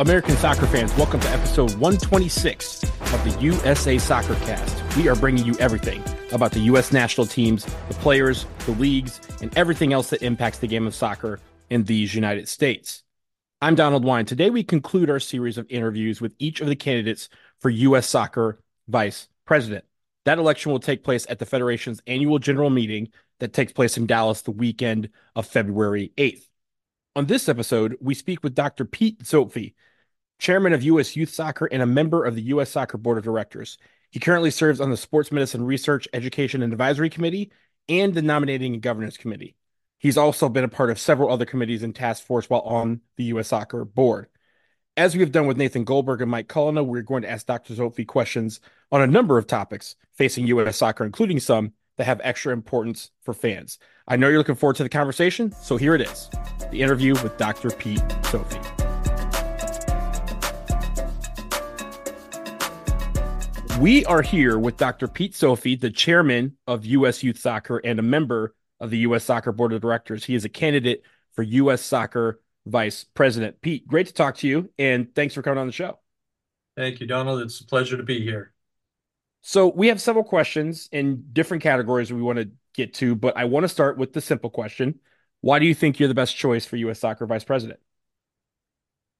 American soccer fans, welcome to episode 126 of the USA Soccer Cast. We are bringing you everything about the U.S. national teams, the players, the leagues, and everything else that impacts the game of soccer in these United States. I'm Donald Wine. Today, we conclude our series of interviews with each of the candidates for U.S. Soccer Vice President. That election will take place at the Federation's annual general meeting that takes place in Dallas the weekend of February 8th. On this episode, we speak with Dr. Pete Zopfi, chairman of U.S. Youth Soccer and a member of the U.S. Soccer Board of Directors. He currently serves on the Sports Medicine Research, Education, and Advisory Committee and the Nominating and Governance Committee. He's also been a part of several other committees and task force while on the U.S. Soccer Board. As we have done with Nathan Goldberg and Mike Cullina, we're going to ask Dr. Zopfi questions on a number of topics facing U.S. soccer, including some that have extra importance for fans. I know you're looking forward to the conversation, so here it is the interview with Dr. Pete Zopfi. We are here with Dr. Pete Zopfi, the chairman of U.S. Youth Soccer and a member of the U.S. Soccer Board of Directors. He is a candidate for U.S. Soccer Vice President. Pete, great to talk to you, and thanks for coming on the show. Thank you, Donald. It's a pleasure to be here. So, we have several questions in different categories we want to get to, but I want to start with the simple question Why do you think you're the best choice for U.S. Soccer Vice President?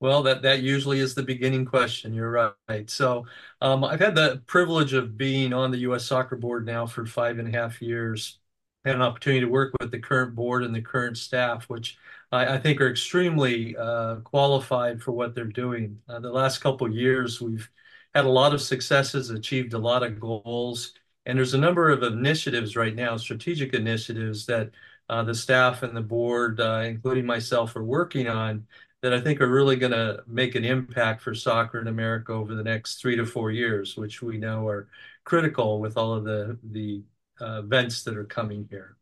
Well, that that usually is the beginning question. You're right. So, um, I've had the privilege of being on the U.S. Soccer Board now for five and a half years. Had an opportunity to work with the current board and the current staff, which I, I think are extremely uh, qualified for what they're doing. Uh, the last couple years, we've had a lot of successes, achieved a lot of goals, and there's a number of initiatives right now, strategic initiatives that uh, the staff and the board, uh, including myself, are working on that I think are really going to make an impact for soccer in America over the next three to four years, which we know are critical with all of the the uh, events that are coming here.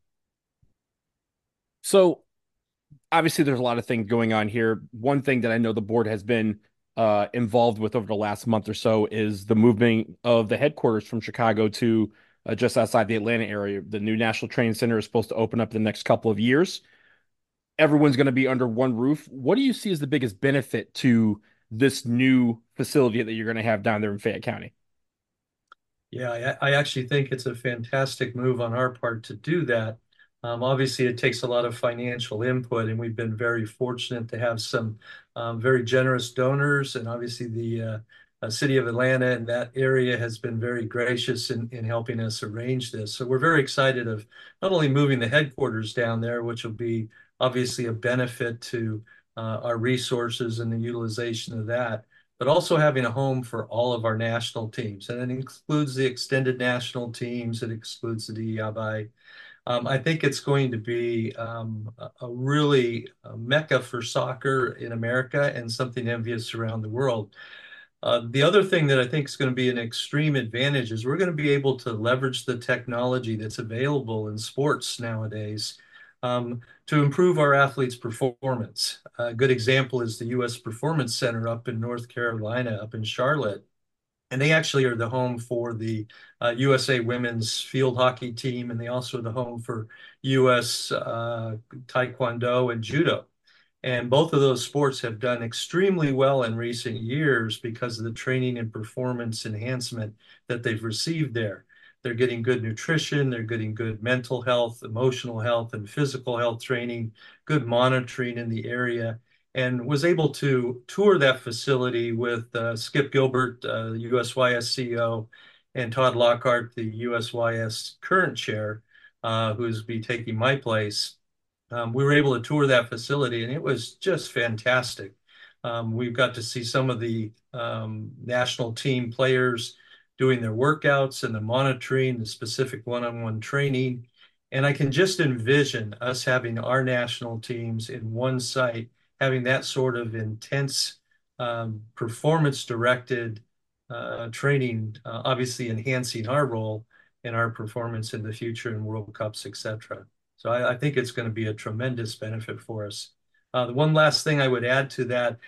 So, obviously, there's a lot of things going on here. One thing that I know the board has been uh, involved with over the last month or so is the movement of the headquarters from Chicago to uh, just outside the Atlanta area. The new National Training Center is supposed to open up in the next couple of years everyone's going to be under one roof. What do you see as the biggest benefit to this new facility that you're going to have down there in Fayette County? Yeah, I, I actually think it's a fantastic move on our part to do that. Um, obviously, it takes a lot of financial input, and we've been very fortunate to have some um, very generous donors. And obviously, the uh, uh, city of Atlanta and that area has been very gracious in, in helping us arrange this. So we're very excited of not only moving the headquarters down there, which will be obviously a benefit to uh, our resources and the utilization of that, but also having a home for all of our national teams. And it includes the extended national teams, it excludes the DEI Um, I think it's going to be um, a, really a mecca for soccer in America and something envious around the world. Uh, the other thing that I think is going to be an extreme advantage is we're going to be able to leverage the technology that's available in sports nowadays um, to improve our athletes' performance. A good example is the U.S. Performance Center up in North Carolina, up in Charlotte. And they actually are the home for the uh, USA women's field hockey team, and they also are the home for U.S. Uh, Taekwondo and Judo. And both of those sports have done extremely well in recent years because of the training and performance enhancement that they've received there. They're getting good nutrition, they're getting good mental health, emotional health, and physical health training, good monitoring in the area, and was able to tour that facility with uh, Skip Gilbert, uh, USYS CEO, and Todd Lockhart, the USYS current chair, uh, who's be taking my place. Um, we were able to tour that facility, and it was just fantastic. Um, we've got to see some of the um, national team players doing their workouts and the monitoring, the specific one-on-one training. And I can just envision us having our national teams in one site, having that sort of intense um, performance-directed uh, training, uh, obviously enhancing our role in our performance in the future in World Cups, etc. So I, I, think it's going to be a tremendous benefit for us. Uh, the one last thing I would add to that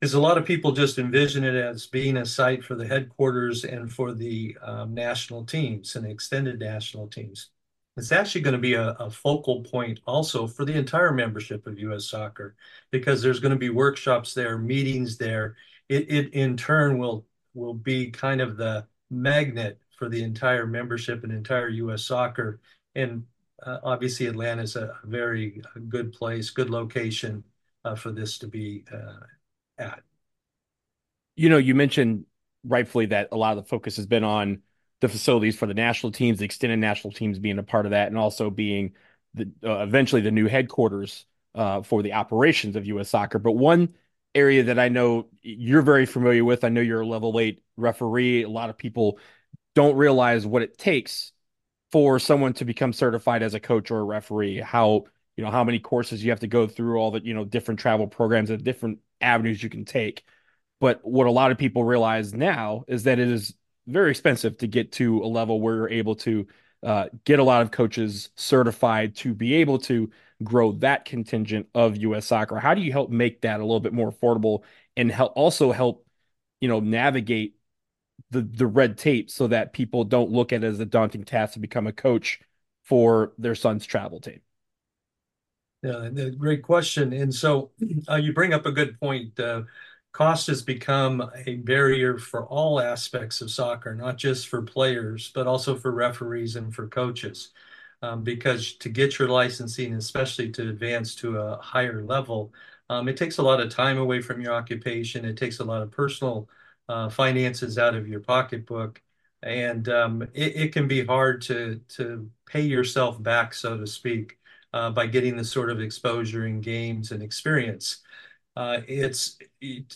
is a lot of people just envision it as being a site for the headquarters and for the um, national teams and extended national teams. It's actually going to be a, a, focal point also for the entire membership of U.S. Soccer because there's going to be workshops there, meetings there. It, it in turn will will be kind of the magnet for the entire membership and entire U.S. Soccer. And uh, obviously, Atlanta is a very good place, good location uh, for this to be uh, at. You know, you mentioned rightfully that a lot of the focus has been on the facilities for the national teams, the extended national teams being a part of that, and also being the uh, eventually the new headquarters uh, for the operations of U.S. Soccer. But one area that I know you're very familiar with, I know you're a level eight referee. A lot of people don't realize what it takes for someone to become certified as a coach or a referee. How you know how many courses you have to go through, all the you know different travel programs and different avenues you can take. But what a lot of people realize now is that it is very expensive to get to a level where you're able to uh, get a lot of coaches certified to be able to grow that contingent of U.S. soccer. How do you help make that a little bit more affordable and help also help, you know, navigate the the red tape so that people don't look at it as a daunting task to become a coach for their son's travel team? Yeah, great question. And so uh, you bring up a good point. Uh, cost has become a barrier for all aspects of soccer, not just for players, but also for referees and for coaches. Um, because to get your licensing, especially to advance to a higher level, um, it takes a lot of time away from your occupation. It takes a lot of personal uh, finances out of your pocketbook. And um, it, it, can be hard to, to pay yourself back, so to speak uh, by getting the sort of exposure in games and experience. Uh, it's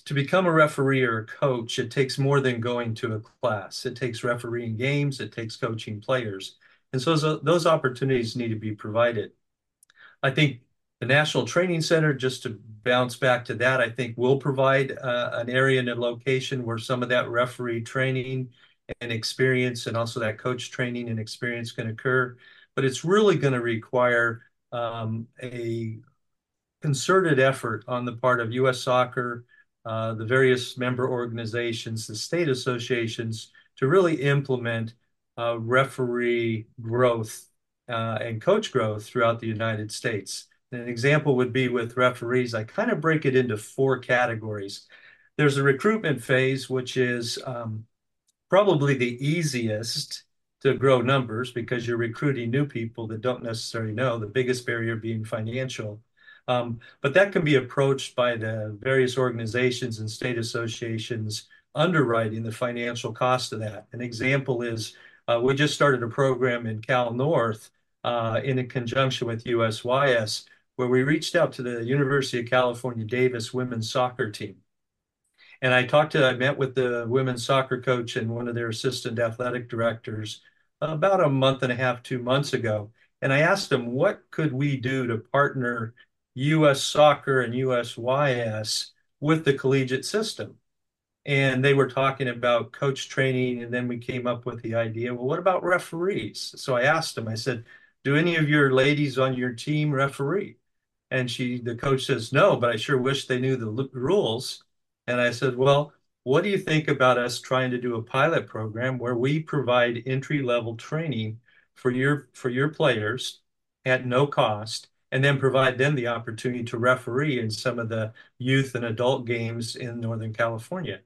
to become a referee or a coach, it takes more than going to a class. It takes refereeing games, it takes coaching players. And so those, opportunities need to be provided. I think the National Training Center, just to bounce back to that, I think will provide uh, an area and a location where some of that referee training and experience and also that coach training and experience can occur. But it's really going to require um, a concerted effort on the part of U.S. Soccer, uh, the various member organizations, the state associations, to really implement uh, referee growth uh, and coach growth throughout the United States. An example would be with referees. I kind of break it into four categories. There's a recruitment phase, which is um, probably the easiest to grow numbers because you're recruiting new people that don't necessarily know, the biggest barrier being financial. Um, but that can be approached by the various organizations and state associations underwriting the financial cost of that. An example is uh, we just started a program in Cal North uh, in conjunction with USYS where we reached out to the University of California Davis women's soccer team. And I talked to, I met with the women's soccer coach and one of their assistant athletic directors about a month and a half, two months ago. And I asked them, what could we do to partner US soccer and USYS with the collegiate system? And they were talking about coach training. And then we came up with the idea well, what about referees? So I asked them, I said, do any of your ladies on your team referee? And she, the coach says, no, but I sure wish they knew the rules. And I said, well, what do you think about us trying to do a pilot program where we provide entry level training for your for your players at no cost and then provide them the opportunity to referee in some of the youth and adult games in Northern California.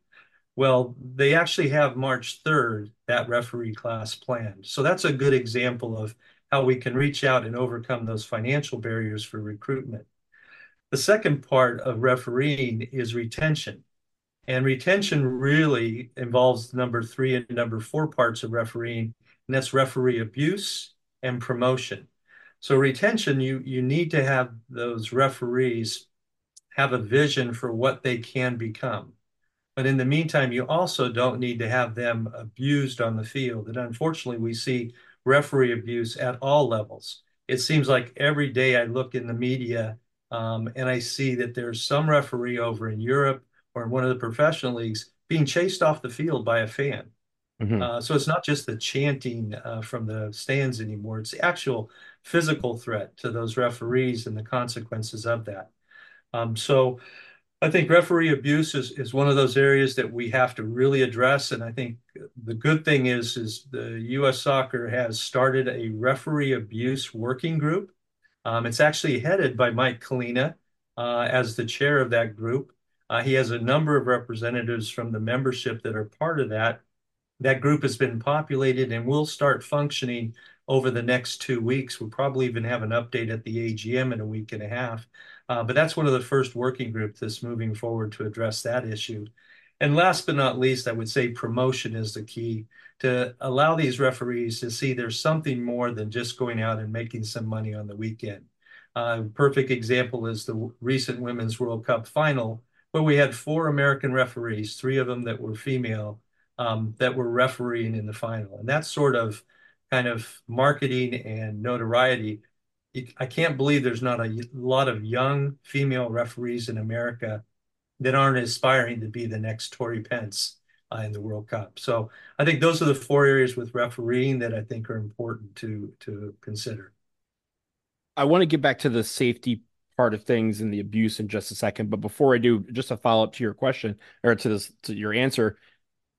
Well, they actually have March 3rd, that referee class planned. So that's a good example of how we can reach out and overcome those financial barriers for recruitment. The second part of refereeing is retention. And retention really involves number three and number four parts of refereeing, and that's referee abuse and promotion. So retention, you you need to have those referees have a vision for what they can become. But in the meantime, you also don't need to have them abused on the field. And unfortunately, we see referee abuse at all levels. It seems like every day I look in the media um, and I see that there's some referee over in Europe or in one of the professional leagues being chased off the field by a fan. Mm-hmm. Uh, so it's not just the chanting uh, from the stands anymore. It's the actual physical threat to those referees and the consequences of that. Um, so I think referee abuse is, is one of those areas that we have to really address. And I think the good thing is, is the U.S. Soccer has started a referee abuse working group. Um, it's actually headed by Mike Cullina uh, as the chair of that group. Uh, he has a number of representatives from the membership that are part of that. That group has been populated and will start functioning over the next two weeks. We'll probably even have an update at the AGM in a week and a half. Uh, but that's one of the first working groups that's moving forward to address that issue. And last but not least, I would say promotion is the key to allow these referees to see there's something more than just going out and making some money on the weekend. A uh, perfect example is the recent Women's World Cup final, where we had four American referees, three of them that were female, um, that were refereeing in the final. And that sort of kind of marketing and notoriety, I can't believe there's not a lot of young female referees in America that aren't aspiring to be the next Tori Penso uh, in the World Cup. So I think those are the four areas with refereeing that I think are important to to consider. I want to get back to the safety part of things and the abuse in just a second. But before I do, just a follow up to your question or to this to your answer.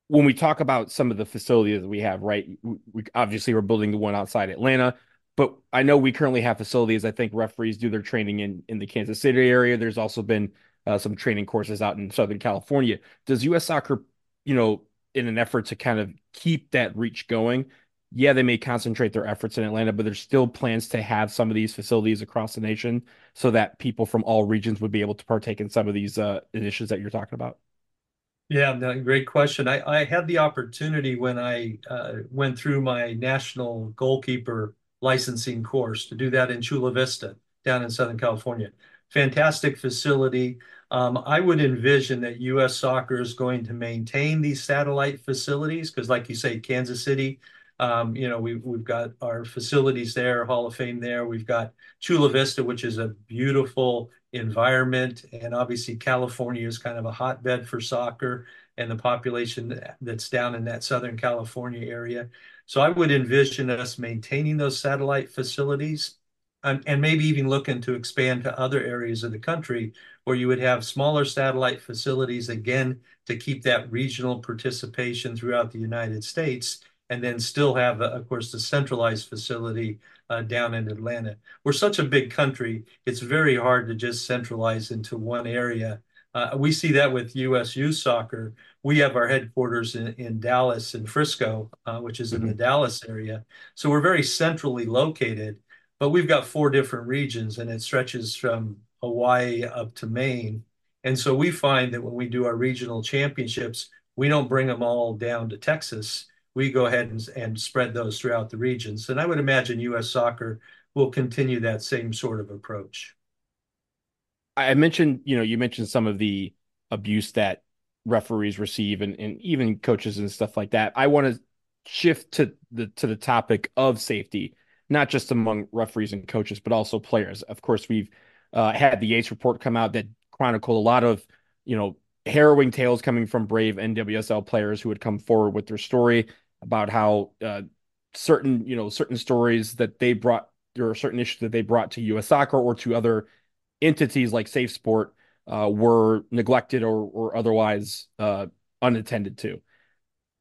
When we talk about some of the facilities that we have, right? We, we obviously we're building the one outside Atlanta, but I know we currently have facilities. I think referees do their training in in the Kansas City area. There's also been uh, some training courses out in Southern California. Does U.S. Soccer, you know, in an effort to kind of keep that reach going, yeah, they may concentrate their efforts in Atlanta, but there's still plans to have some of these facilities across the nation so that people from all regions would be able to partake in some of these uh, initiatives that you're talking about. Yeah, no, great question. I, I had the opportunity when I uh, went through my national goalkeeper licensing course to do that in Chula Vista down in Southern California. Fantastic facility. Um, I would envision that U.S. Soccer is going to maintain these satellite facilities because, like you say, Kansas City um, you know, we've we've got our facilities there, Hall of Fame there. We've got Chula Vista, which is a beautiful environment, and obviously California is kind of a hotbed for soccer and the population that's down in that Southern California area. So I would envision us maintaining those satellite facilities and, and maybe even looking to expand to other areas of the country where you would have smaller satellite facilities again to keep that regional participation throughout the United States and then still have, of course, the centralized facility uh, down in Atlanta. We're such a big country, it's very hard to just centralize into one area. Uh, we see that with US youth soccer. We have our headquarters in, in Dallas and Frisco, uh, which is in mm-hmm. the Dallas area. So we're very centrally located, but we've got four different regions and it stretches from Hawaii up to Maine. And so we find that when we do our regional championships, we don't bring them all down to Texas we go ahead and, and spread those throughout the regions. And I would imagine U.S. Soccer will continue that same sort of approach. I mentioned, you know, you mentioned some of the abuse that referees receive and, and even coaches and stuff like that. I want to shift to the to the topic of safety. not just among referees and coaches, but also players. Of course, we've uh, had the Yates report come out that chronicled a lot of, you know, harrowing tales coming from brave NWSL players who had come forward with their story about how uh, certain, you know, certain stories that they brought or certain issues that they brought to U.S. Soccer or to other entities like Safe Sport uh, were neglected or, or otherwise uh, unattended to.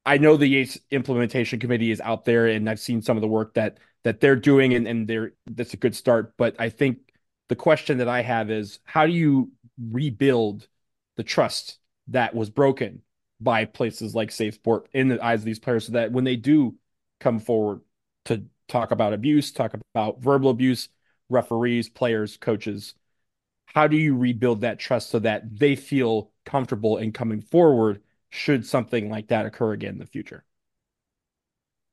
I know the Yates implementation committee is out there, and I've seen some of the work that that they're doing, and, and they're that's a good start. But I think the question that I have is how do you rebuild the trust that was broken by places like Safe Sport in the eyes of these players so that when they do come forward to talk about abuse, talk about verbal abuse, referees, players, coaches, how do you rebuild that trust so that they feel comfortable in coming forward should something like that occur again in the future?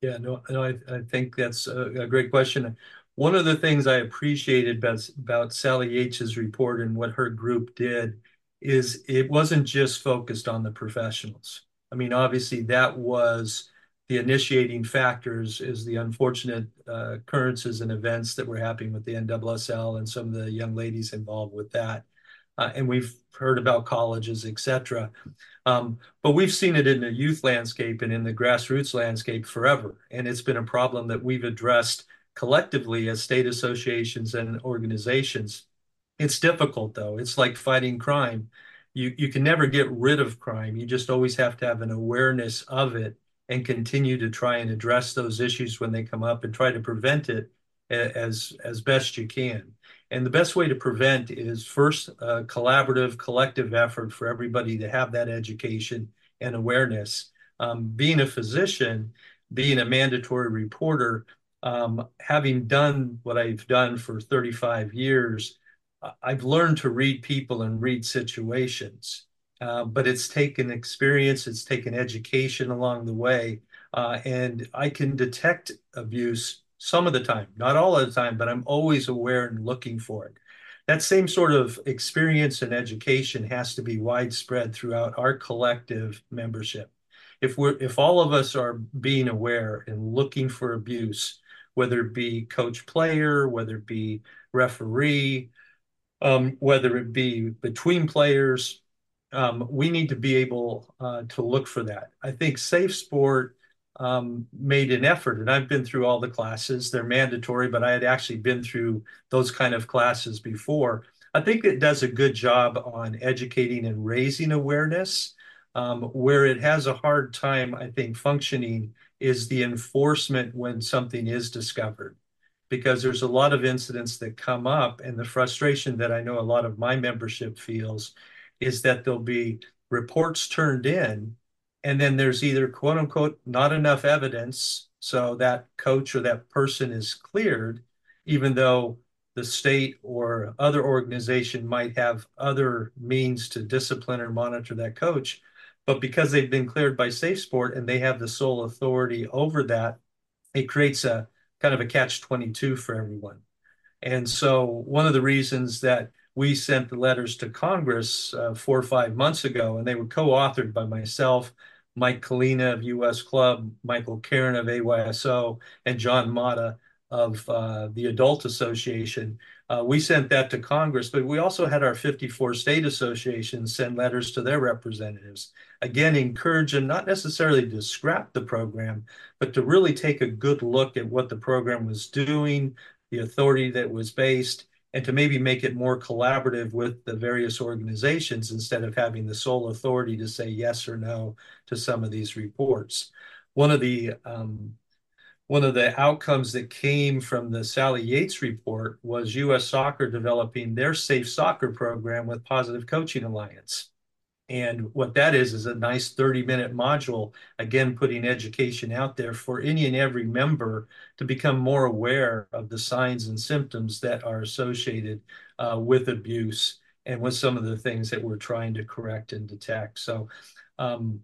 Yeah, no, no, I, I think that's a, a great question. One of the things I appreciated about, about Sally Yates's report and what her group did is it wasn't just focused on the professionals. I mean, obviously that was the initiating factors is the unfortunate uh, occurrences and events that were happening with the NWSL and some of the young ladies involved with that. Uh, and we've heard about colleges, et cetera. Um, but we've seen it in the youth landscape and in the grassroots landscape forever. And it's been a problem that we've addressed collectively as state associations and organizations. It's difficult though. It's like fighting crime. You you can never get rid of crime. You just always have to have an awareness of it and continue to try and address those issues when they come up and try to prevent it as as best you can. And the best way to prevent is first a collaborative, collective effort for everybody to have that education and awareness. Um, being a physician, being a mandatory reporter, um, having done what I've done for 35 years, I've learned to read people and read situations. Uh, but it's taken experience, it's taken education along the way, uh, and I can detect abuse some of the time, not all of the time, but I'm always aware and looking for it. That same sort of experience and education has to be widespread throughout our collective membership. If we're if all of us are being aware and looking for abuse, whether it be coach player, whether it be referee, whether it be between players, um, we need to be able uh, to look for that. I think Safe Sport um, made an effort, and I've been through all the classes. They're mandatory, but I had actually been through those kind of classes before. I think it does a good job on educating and raising awareness. Um, where it has a hard time, I think, functioning is the enforcement when something is discovered. Because there's a lot of incidents that come up, and the frustration that I know a lot of my membership feels is that there'll be reports turned in and then there's either quote unquote not enough evidence so that coach or that person is cleared even though the state or other organization might have other means to discipline or monitor that coach but because they've been cleared by safe sport and they have the sole authority over that it creates a kind of a catch 22 for everyone and so one of the reasons that we sent the letters to Congress uh, four or five months ago, and they were co-authored by myself, Mike Cullina of US Club, Michael Karen of AYSO, and John Motta of uh, the Adult Association. Uh, we sent that to Congress, but we also had our 54 state associations send letters to their representatives. Again, encourage them not necessarily to scrap the program, but to really take a good look at what the program was doing, the authority that was based, and to maybe make it more collaborative with the various organizations instead of having the sole authority to say yes or no to some of these reports. One of the um, one of the outcomes that came from the Sally Yates report was U.S. Soccer developing their Safe Soccer program with Positive Coaching Alliance. And what that is, is a nice 30 minute module, again, putting education out there for any and every member to become more aware of the signs and symptoms that are associated uh, with abuse and with some of the things that we're trying to correct and detect. So um,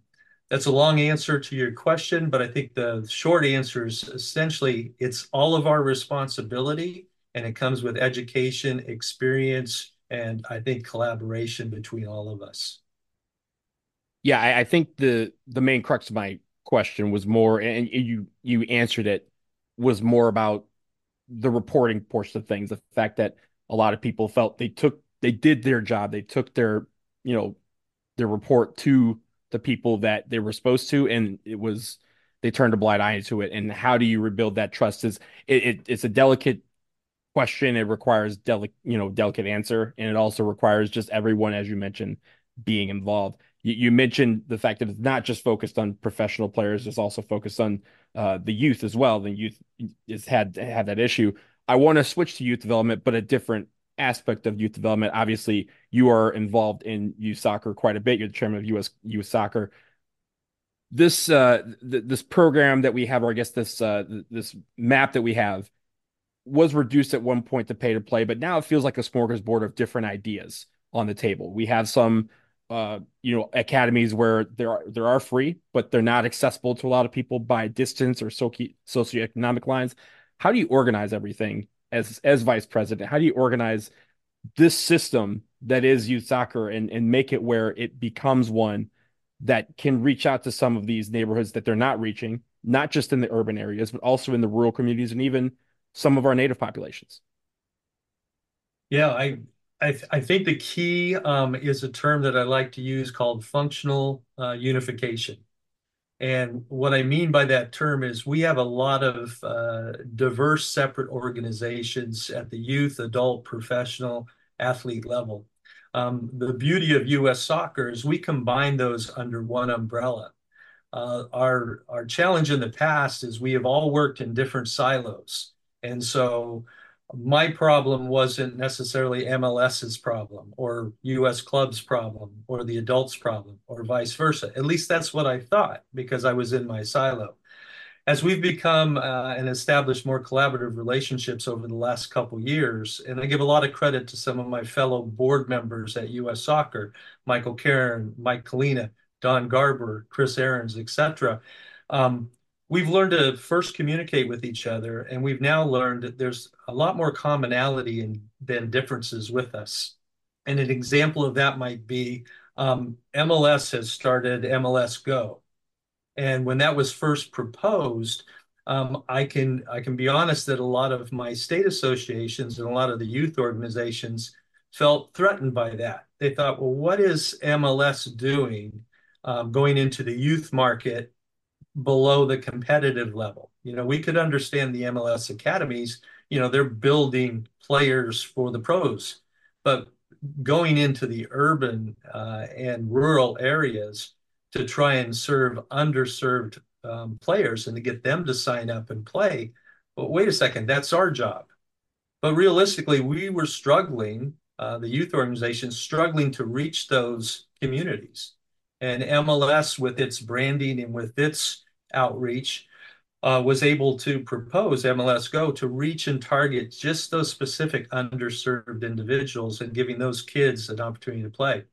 that's a long answer to your question, but I think the short answer is essentially it's all of our responsibility and it comes with education, experience, and I think collaboration between all of us. Yeah, I, I, think the the main crux of my question was more, and you you answered it, was more about the reporting portion of things, the fact that a lot of people felt they took they did their job, they took their you know their report to the people that they were supposed to, and it was they turned a blind eye to it. And how do you rebuild that trust? Is it, it it's a delicate question. It requires delicate you know delicate answer, and it also requires just everyone, as you mentioned, being involved. You, you mentioned the fact that it's not just focused on professional players; it's also focused on uh, the youth as well. The youth has had had that issue. I want to switch to youth development, but a different aspect of youth development. Obviously, you are involved in youth soccer quite a bit. You're the chairman of U.S. Youth Soccer. This uh, th- this program that we have, or I guess this uh, th- this map that we have, was reduced at one point to pay to play, but now it feels like a smorgasbord of different ideas on the table. We have some uh, you know, academies where there are there are free, but they're not accessible to a lot of people by distance or socio socioeconomic lines. How do you organize everything as as vice president? How do you organize this system that is youth soccer and and make it where it becomes one that can reach out to some of these neighborhoods that they're not reaching, not just in the urban areas, but also in the rural communities and even some of our native populations? Yeah, I I, th- I think the key um, is a term that I like to use called functional uh, unification. And what I mean by that term is we have a lot of uh, diverse, separate organizations at the youth, adult, professional, athlete level. Um, the beauty of U.S. soccer is we combine those under one umbrella. Uh, our our challenge in the past is we have all worked in different silos, and so my problem wasn't necessarily MLS's problem or US club's problem or the adults problem or vice versa. At least that's what I thought because I was in my silo. As we've become uh, and established more collaborative relationships over the last couple years, and I give a lot of credit to some of my fellow board members at US Soccer, Michael Karen, Mike Cullina, Don Garber, Chris Ahrens, etc. Um, we've learned to first communicate with each other, and we've now learned that there's a lot more commonality in, than differences with us. And an example of that might be um, MLS has started MLS Go, and when that was first proposed, um, I can I can be honest that a lot of my state associations and a lot of the youth organizations felt threatened by that. They thought, well, what is MLS doing um, going into the youth market below the competitive level. You know, we could understand the MLS academies, you know, they're building players for the pros, but going into the urban uh, and rural areas to try and serve underserved um, players and to get them to sign up and play. But wait a second, that's our job. But realistically, we were struggling, uh, the youth organization struggling to reach those communities. And MLS, with its branding and with its outreach, uh, was able to propose MLS Go to reach and target just those specific underserved individuals and giving those kids an opportunity to play.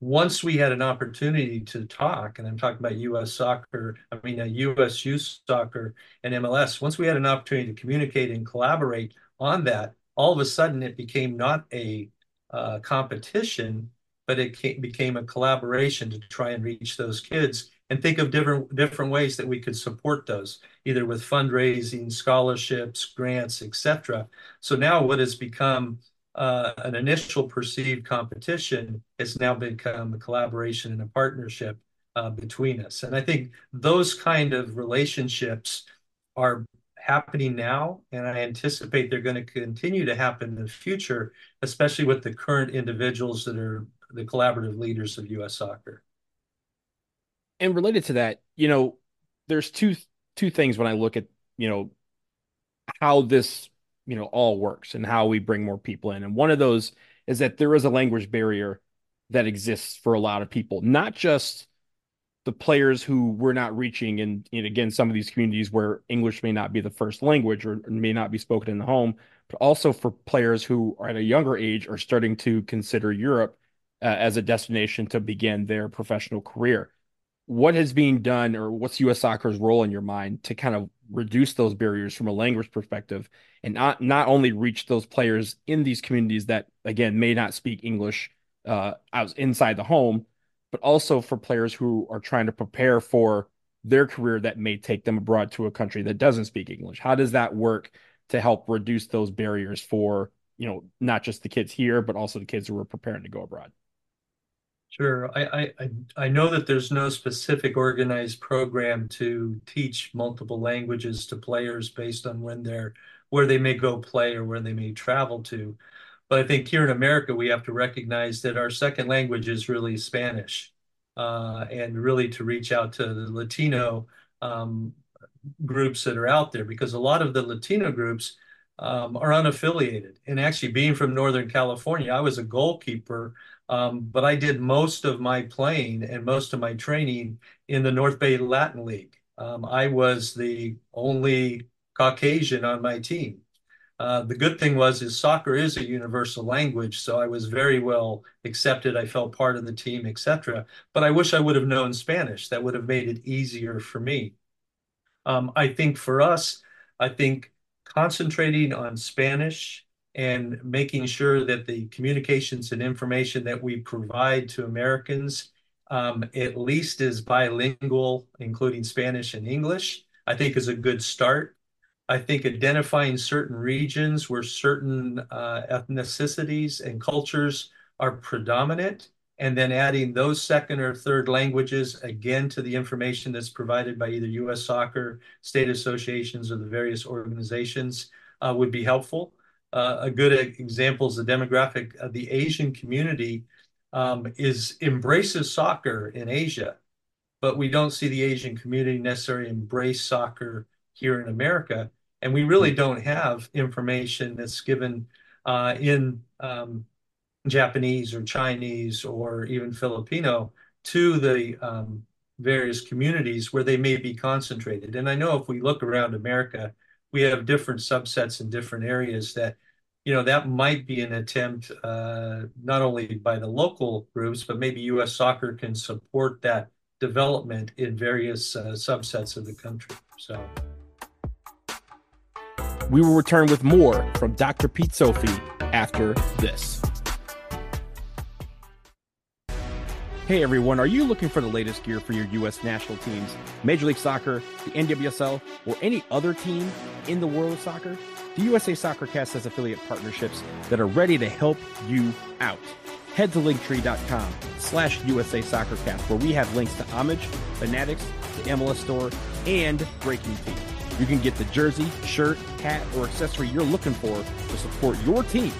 Once we had an opportunity to talk, and I'm talking about U.S. soccer, I mean, uh, U.S. youth soccer and MLS, once we had an opportunity to communicate and collaborate on that, all of a sudden it became not a uh, competition, but it came, became a collaboration to try and reach those kids and think of different different ways that we could support those, either with fundraising, scholarships, grants, etc. So now what has become uh, an initial perceived competition has now become a collaboration and a partnership uh, between us. And I think those kind of relationships are happening now, and I anticipate they're going to continue to happen in the future, especially with the current individuals that are the collaborative leaders of U.S. soccer. And related to that, you know, there's two two things when I look at, you know, how this, you know, all works and how we bring more people in. And one of those is that there is a language barrier that exists for a lot of people, not just the players who we're not reaching and, and, again some of these communities where english may not be the first language or may not be spoken in the home but also for players who are at a younger age are starting to consider europe uh, as a destination to begin their professional career what has been done or what's US soccer's role in your mind to kind of reduce those barriers from a language perspective and not not only reach those players in these communities that again may not speak English uh inside the home but also for players who are trying to prepare for their career that may take them abroad to a country that doesn't speak English how does that work to help reduce those barriers for you know not just the kids here, but also the kids who are preparing to go abroad? Sure. I, I, I know that there's no specific organized program to teach multiple languages to players based on when they're where they may go play or where they may travel to. But I think here in America, we have to recognize that our second language is really Spanish, uh, and really to reach out to the Latino um, groups that are out there because a lot of the Latino groups um, are unaffiliated. And actually, being from Northern California, I was a goalkeeper um, but I did most of my playing and most of my training in the North Bay Latin League. Um, I was the only Caucasian on my team. Uh, the good thing was is soccer is a universal language, so I was very well accepted. I felt part of the team, etc. But I wish I would have known Spanish. That would have made it easier for me. Um, I think for us, I think concentrating on Spanish and making sure that the communications and information that we provide to Americans um, at least is bilingual, including Spanish and English, I think is a good start. I think identifying certain regions where certain uh, ethnicities and cultures are predominant, and then adding those second or third languages again to the information that's provided by either U.S. Soccer, state associations, or the various organizations uh, would be helpful. A good example is the demographic of the Asian community um, is embraces soccer in Asia, but we don't see the Asian community necessarily embrace soccer here in America, and we really don't have information that's given uh, in um, Japanese or Chinese or even Filipino to the um, various communities where they may be concentrated. And I know if we look around America, we have different subsets in different areas that you know that might be an attempt uh, not only by the local groups but maybe U.S. Soccer can support that development in various uh, subsets of the country. So we will return with more from Dr. Pete Zopfi after this. Hey everyone, are you looking for the latest gear for your U.S. national teams, Major League Soccer, the NWSL, or any other team in the world of soccer? The USA Soccercast has affiliate partnerships that are ready to help you out. Head to linktree.com slash USA Soccercast where we have links to Homage, Fanatics, the MLS store, and BreakingT. You can get the jersey, shirt, hat, or accessory you're looking for to support your team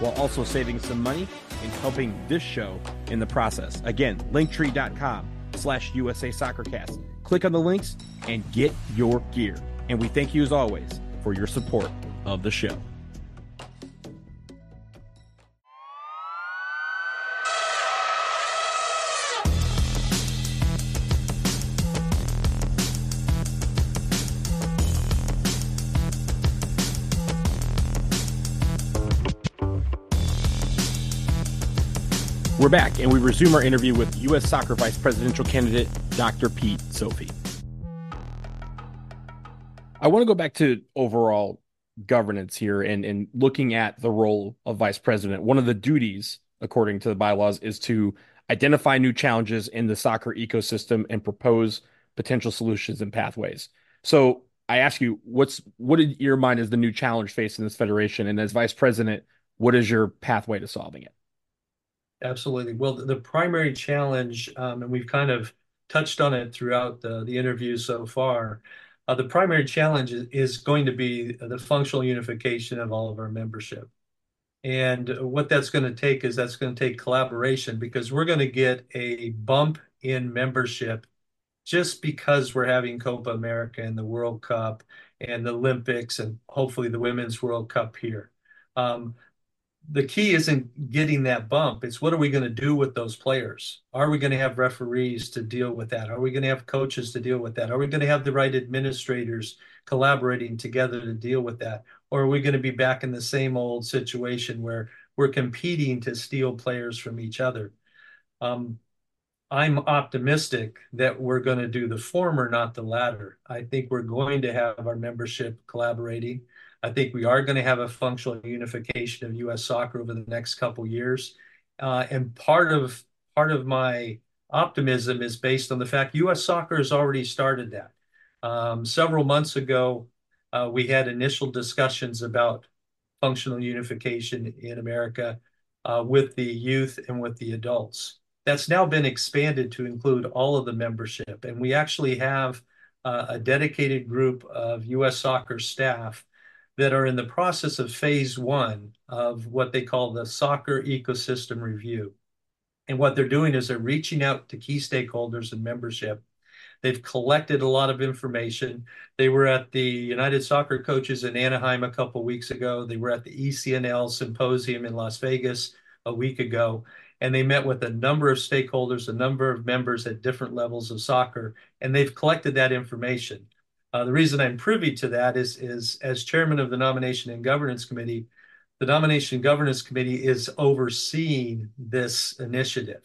while also saving some money and helping this show in the process. Again, linktree.com slash USA Soccercast. Click on the links and get your gear. And we thank you as always for your support of the show. We're back, and we resume our interview with U.S. Soccer Vice Presidential candidate Dr. Pete Zopfi. I want to go back to overall governance here and, and looking at the role of vice president. One of the duties, according to the bylaws, is to identify new challenges in the soccer ecosystem and propose potential solutions and pathways. So I ask you, what's what in your mind is the new challenge facing this federation? And as vice president, what is your pathway to solving it? Absolutely. Well, the primary challenge, um, and we've kind of touched on it throughout the, the interview so far, uh, the primary challenge is, going to be the functional unification of all of our membership. And what that's going to take is that's going to take collaboration because we're going to get a bump in membership just because we're having Copa America and the World Cup and the Olympics and hopefully the Women's World Cup here. Um, the key isn't getting that bump. It's what are we going to do with those players? Are we going to have referees to deal with that? Are we going to have coaches to deal with that? Are we going to have the right administrators collaborating together to deal with that? Or are we going to be back in the same old situation where we're competing to steal players from each other? Um, I'm optimistic that we're going to do the former, not the latter. I think we're going to have our membership collaborating. I think we are going to have a functional unification of U.S. soccer over the next couple years. Uh, and part of part of my optimism is based on the fact U.S. soccer has already started that. Um, several months ago, uh, we had initial discussions about functional unification in America uh, with the youth and with the adults. That's now been expanded to include all of the membership. And we actually have uh, a dedicated group of U.S. soccer staff that are in the process of phase one of what they call the soccer ecosystem review. And what they're doing is they're reaching out to key stakeholders and membership. They've collected a lot of information. They were at the United Soccer Coaches in Anaheim a couple weeks ago. They were at the ECNL symposium in Las Vegas a week ago and they met with a number of stakeholders, a number of members at different levels of soccer, and they've collected that information. Uh, the reason I'm privy to that is, is as chairman of the Nomination and Governance Committee, the Nomination and Governance Committee is overseeing this initiative.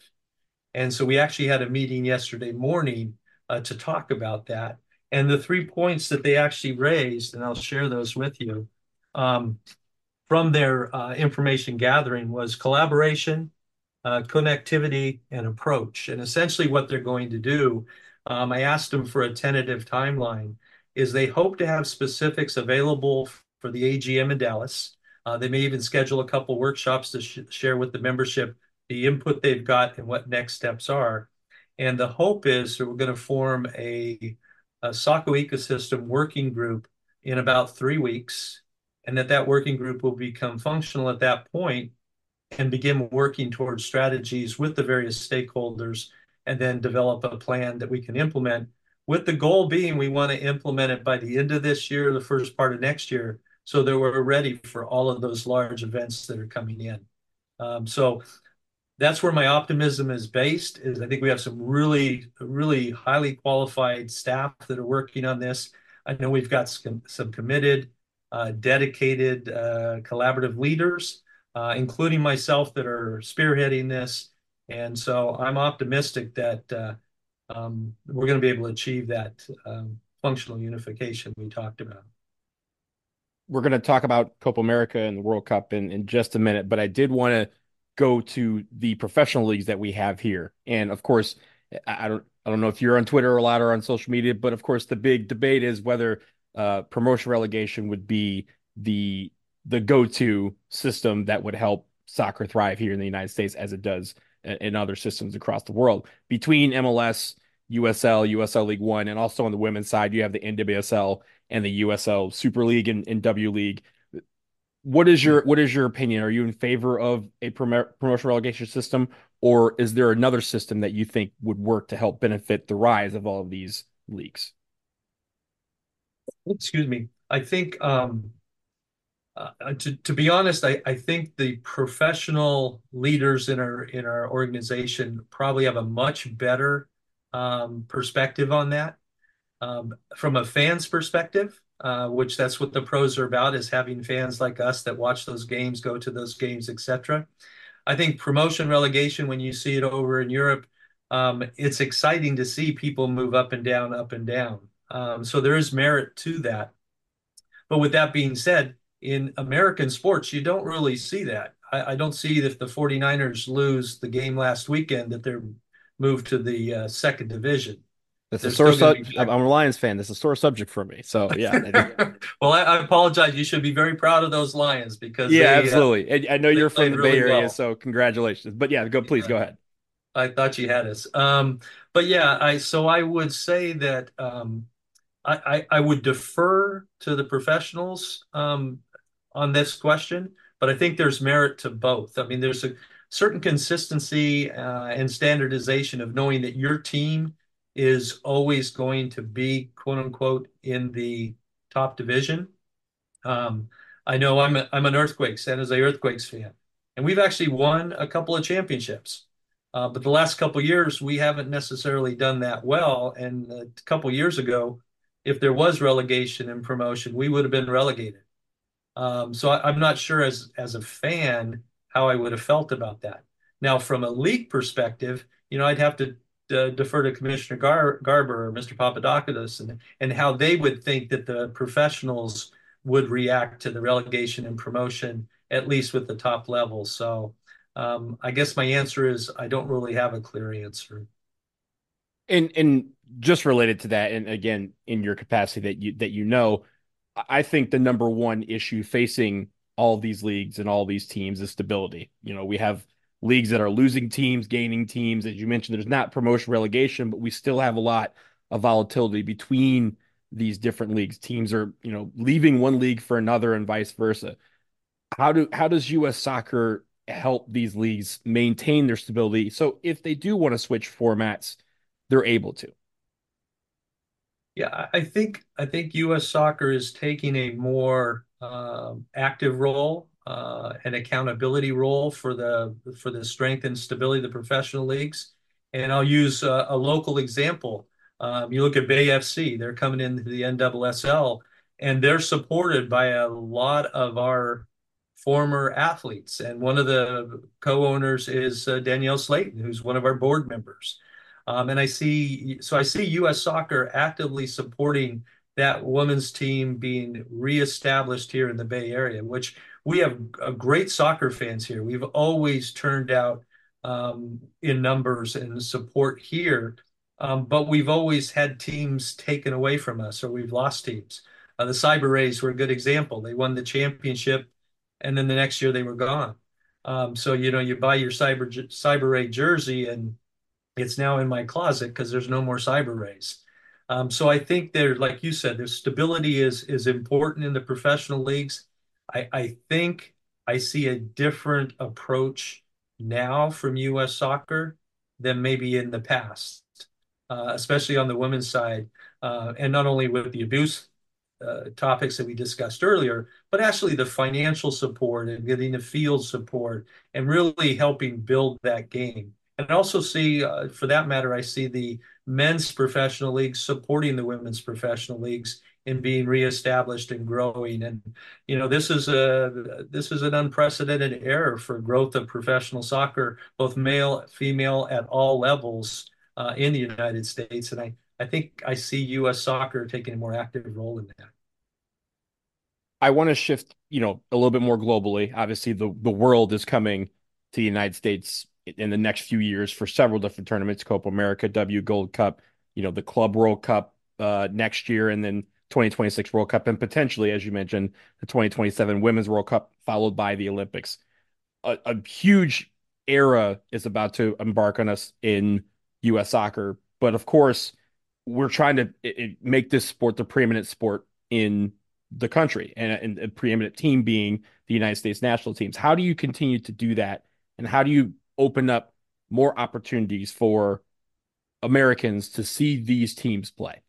And so we actually had a meeting yesterday morning uh, to talk about that. And the three points that they actually raised, and I'll share those with you um, from their uh, information gathering, was collaboration, uh, connectivity and approach. And essentially what they're going to do, um, I asked them for a tentative timeline, is they hope to have specifics available for the AGM in Dallas. Uh, they may even schedule a couple workshops to sh share with the membership the input they've got and what next steps are. And the hope is that we're going to form a, a soccer ecosystem working group in about three weeks, and that that working group will become functional at that point and begin working towards strategies with the various stakeholders and then develop a plan that we can implement with the goal being we want to implement it by the end of this year, the first part of next year, so that we're ready for all of those large events that are coming in. Um, so that's where my optimism is based is I think we have some really, really highly qualified staff that are working on this. I know we've got some, some committed, uh, dedicated, uh, collaborative leaders uh, including myself, that are spearheading this. And so I'm optimistic that uh, we're going to be able to achieve that um, functional unification we talked about. We're going to talk about Copa America and the World Cup in, in just a minute, but I did want to go to the professional leagues that we have here. And of course, I don't I don't know if you're on Twitter a lot or on social media, but of course the big debate is whether uh, promotion relegation would be the the go-to system that would help soccer thrive here in the United States as it does in other systems across the world. Between MLS, USL, USL League One, and also on the women's side, you have the NWSL and the USL Super League and, and W League. What is your what is your opinion? Are you in favor of a prom- promotion relegation system, or is there another system that you think would work to help benefit the rise of all of these leagues? Excuse me. I think um, uh, to, to be honest, I, I think the professional leaders in our in our organization probably have a much better um, perspective on that. Um, from a fan's perspective, uh, which that's what the pros are about, is having fans like us that watch those games, go to those games, etc. I think promotion relegation, when you see it over in Europe, um, it's exciting to see people move up and down, up and down. Um, so there is merit to that. But with that being said, in American sports, you don't really see that. I, I, don't see if the 49ers lose the game last weekend that they're moved to the uh, second division. That's a sore subject. I'm a Lions fan. That's a sore subject for me. So yeah. well, I, I, apologize. You should be very proud of those Lions because yeah, they, uh, absolutely. Uh, I know you're from the really Bay Area, well. so congratulations. But yeah, go please yeah. go ahead. I thought you had us. Um, but yeah, I so I would say that um, I, I, I would defer to the professionals um, on this question, but I think there's merit to both. I mean, there's a certain consistency uh, and standardization of knowing that your team is always going to be quote unquote in the top division. Um, I know I'm a, I'm an Earthquakes San Jose Earthquakes fan, and we've actually won a couple of championships. Uh, but the last couple years we haven't necessarily done that well. And a couple years ago, if there was relegation and promotion, we would have been relegated. Um, so I, am not sure as as a fan how I would have felt about that. Now, from a league perspective, you know, I'd have to uh, defer to Commissioner Gar- Garber or Mr. Papadakis and and how they would think that the professionals would react to the relegation and promotion, at least with the top level. So um, I guess my answer is I don't really have a clear answer. And and just related to that, and again, in your capacity that you that you know, I think the number one issue facing all these leagues and all these teams is stability. You know, we have leagues that are losing teams, gaining teams. As you mentioned, there's not promotion relegation, but we still have a lot of volatility between these different leagues. Teams are, you know, leaving one league for another and vice versa. How do how does US soccer help these leagues maintain their stability? So if they do want to switch formats, they're able to. Yeah, I think I think U.S. soccer is taking a more um, active role, uh, an accountability role for the for the strength and stability of the professional leagues. And I'll use a, a local example. Um, you look at Bay FC; they're coming into the NWSL, and they're supported by a lot of our former athletes. And one of the co-owners is uh, Danielle Slaton, who's one of our board members. Um, and I see, so I see U.S. soccer actively supporting that women's team being reestablished here in the Bay Area, which we have a great soccer fans here. We've always turned out um, in numbers and support here, um, but we've always had teams taken away from us or we've lost teams. Uh, the CyberRays were a good example. They won the championship, and then the next year they were gone. Um, so you know, you buy your Cyber Cyber Ray jersey and it's now in my closet because there's no more CyberRays. Um, so I think there, like you said, there's stability is is important in the professional leagues. I, I think I see a different approach now from U.S. soccer than maybe in the past, uh, especially on the women's side, uh, and not only with the abuse uh, topics that we discussed earlier, but actually the financial support and getting the field support and really helping build that game. And also see, uh, for that matter, I see the men's professional leagues supporting the women's professional leagues in being reestablished and growing. And you know, this is a this is an unprecedented era for growth of professional soccer, both male, female, at all levels uh, in the United States. And I I think I see U.S. soccer taking a more active role in that. I want to shift, you know, a little bit more globally. Obviously, the the world is coming to the United States in the next few years for several different tournaments Copa America, W Gold Cup, you know, the Club World Cup uh, next year, and then 2026 World Cup, and potentially, as you mentioned, the 2027 Women's World Cup, followed by the Olympics. A, a huge era is about to embark on us in U.S. soccer. But of course, we're trying to it, it, make this sport the preeminent sport in the country and, and a preeminent team being the United States national teams. How do you continue to do that? And how do you open up more opportunities for Americans to see these teams play.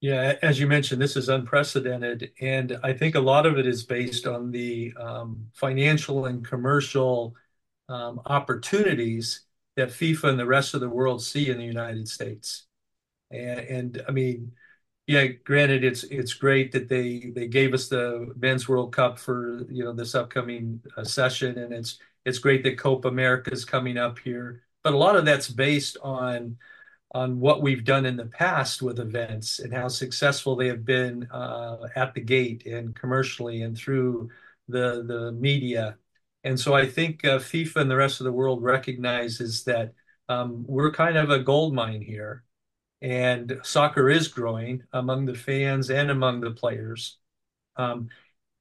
Yeah, as you mentioned, this is unprecedented. And I think a lot of it is based on the um, financial and commercial um, opportunities that FIFA and the rest of the world see in the United States. And, and I mean, yeah, granted, it's it's great that they they gave us the Men's World Cup for you know this upcoming uh, session, and it's it's great that Copa America is coming up here. But a lot of that's based on on what we've done in the past with events and how successful they have been uh, at the gate and commercially and through the the media. And so I think uh, FIFA and the rest of the world recognizes that um, we're kind of a gold mine here and soccer is growing among the fans and among the players. Um,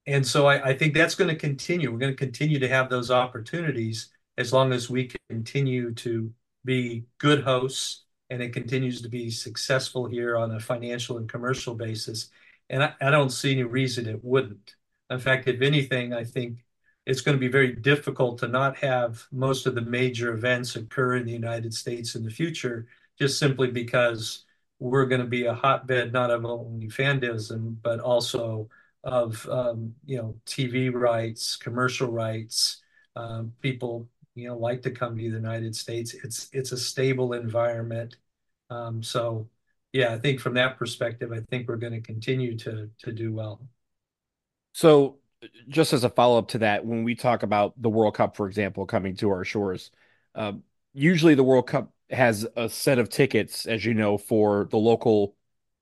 and so I, I think that's going to continue. We're going to continue to have those opportunities as long as we continue to be good hosts and it continues to be successful here on a financial and commercial basis. And I, I don't see any reason it wouldn't. In fact, if anything, I think it's going to be very difficult to not have most of the major events occur in the United States in the future just simply because we're going to be a hotbed not of only fandism but also of um, you know TV rights, commercial rights. Um, people you know like to come to the United States. It's it's a stable environment. Um, so yeah, I think from that perspective, I think we're going to continue to to do well. So just as a follow up to that, when we talk about the World Cup, for example, coming to our shores, uh, usually the World Cup has a set of tickets, as you know, for the local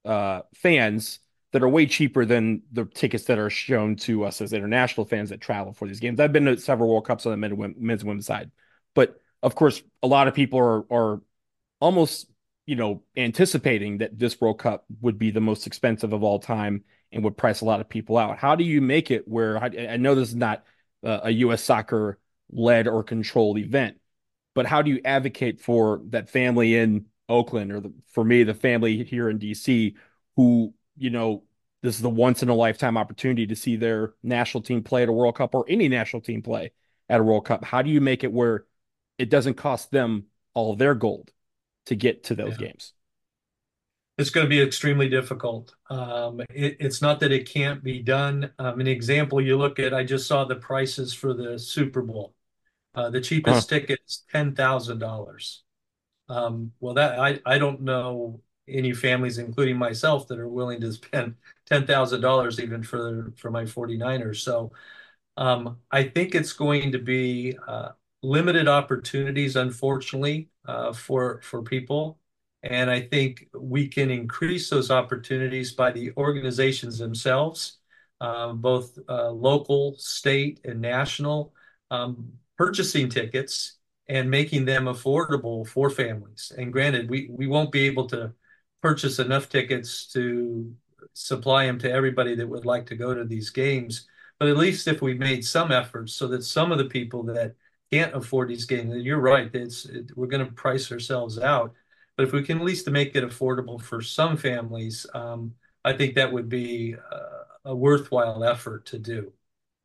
uh, fans that are way cheaper than the tickets that are shown to us as international fans that travel for these games. I've been to several World Cups on the men's women's side, but of course, a lot of people are are almost you know, anticipating that this World Cup would be the most expensive of all time and would price a lot of people out. How do you make it where I know this is not a U.S. soccer led or controlled event, but how do you advocate for that family in Oakland or the, for me, the family here in DC who, you know, this is the once in a lifetime opportunity to see their national team play at a World Cup or any national team play at a World Cup. How do you make it where it doesn't cost them all their gold to get to those yeah. games? It's going to be extremely difficult. Um, it, it's not that it can't be done. Um, an example you look at, I just saw the prices for the Super Bowl. Uh, the cheapest huh. ticket is ten thousand um, dollars. Well, that I I don't know any families, including myself, that are willing to spend ten thousand dollars even for for my 49ers. So um, I think it's going to be uh, limited opportunities, unfortunately, uh, for for people. And I think we can increase those opportunities by the organizations themselves, um, both uh, local, state, and national, um, purchasing tickets and making them affordable for families. And granted, we, we won't be able to purchase enough tickets to supply them to everybody that would like to go to these games. But at least if we made some efforts so that some of the people that can't afford these games, you're right, it's it, we're going to price ourselves out. But if we can at least make it affordable for some families, um, I think that would be a, a worthwhile effort to do.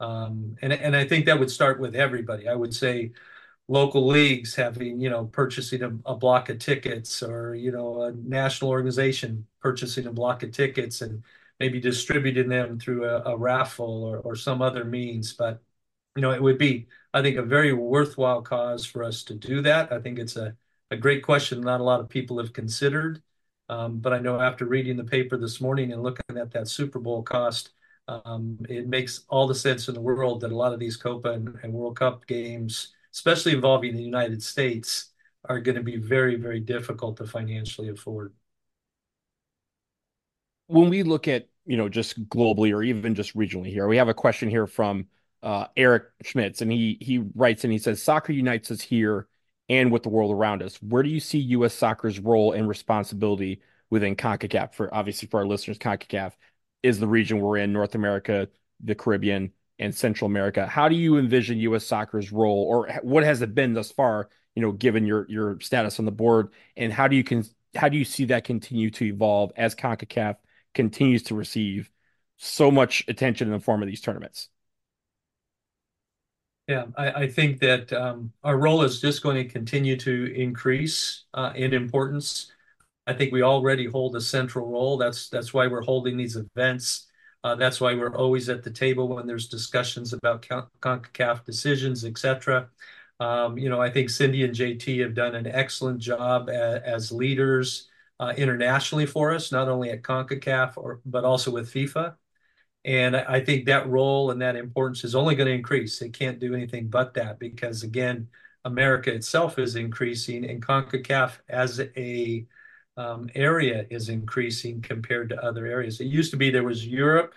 Um, and and I think that would start with everybody. I would say local leagues having, you know, purchasing a, a, block of tickets or, you know, a national organization purchasing a block of tickets and maybe distributing them through a, a raffle or, or some other means. But, you know, it would be, I think, a very worthwhile cause for us to do that. I think it's a, a great question not a lot of people have considered. Um, but I know after reading the paper this morning and looking at that Super Bowl cost, um, it makes all the sense in the world that a lot of these Copa and, and World Cup games especially involving the United States, are going to be very, very difficult to financially afford. When we look at, you know, just globally or even just regionally here, we have a question here from uh, Eric Schmitz, and he he writes and he says, "Soccer unites us here and with the world around us. Where do you see U.S. soccer's role and responsibility within CONCACAF? For obviously for our listeners, CONCACAF is the region we're in, North America, the Caribbean, and Central America. How do you envision U.S. soccer's role, or what has it been thus far? You know, given your your status on the board, and how do you can how do you see that continue to evolve as Concacaf continues to receive so much attention in the form of these tournaments? Yeah, I, I think that um, our role is just going to continue to increase uh, in importance. I think we already hold a central role. That's that's why we're holding these events. Uh, that's why we're always at the table when there's discussions about CONCACAF decisions, et cetera. Um, you know, I think Cindy and JT have done an excellent job as leaders uh, internationally for us, not only at CONCACAF, or, but also with FIFA. And I think that role and that importance is only going to increase. It can't do anything but that because, again, America itself is increasing, and CONCACAF as a um, area is increasing compared to other areas. It used to be there was Europe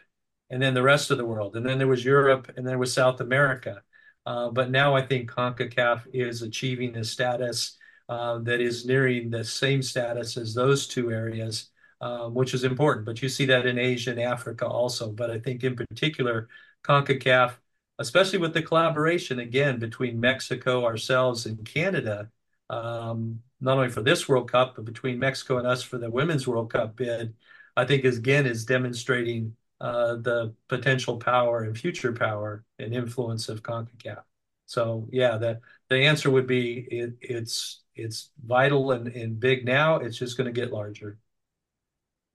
and then the rest of the world, and then there was Europe and then there was South America. Uh, but now I think CONCACAF is achieving a status uh, that is nearing the same status as those two areas, uh, which is important. But you see that in Asia and Africa also. But I think in particular, CONCACAF, especially with the collaboration again between Mexico, ourselves, and Canada, um, not only for this World Cup, but between Mexico and us for the Women's World Cup bid, I think is, again is demonstrating uh, the potential power and future power and influence of CONCACAF. So yeah, the the answer would be it, it's it's vital and, and big now. It's just going to get larger.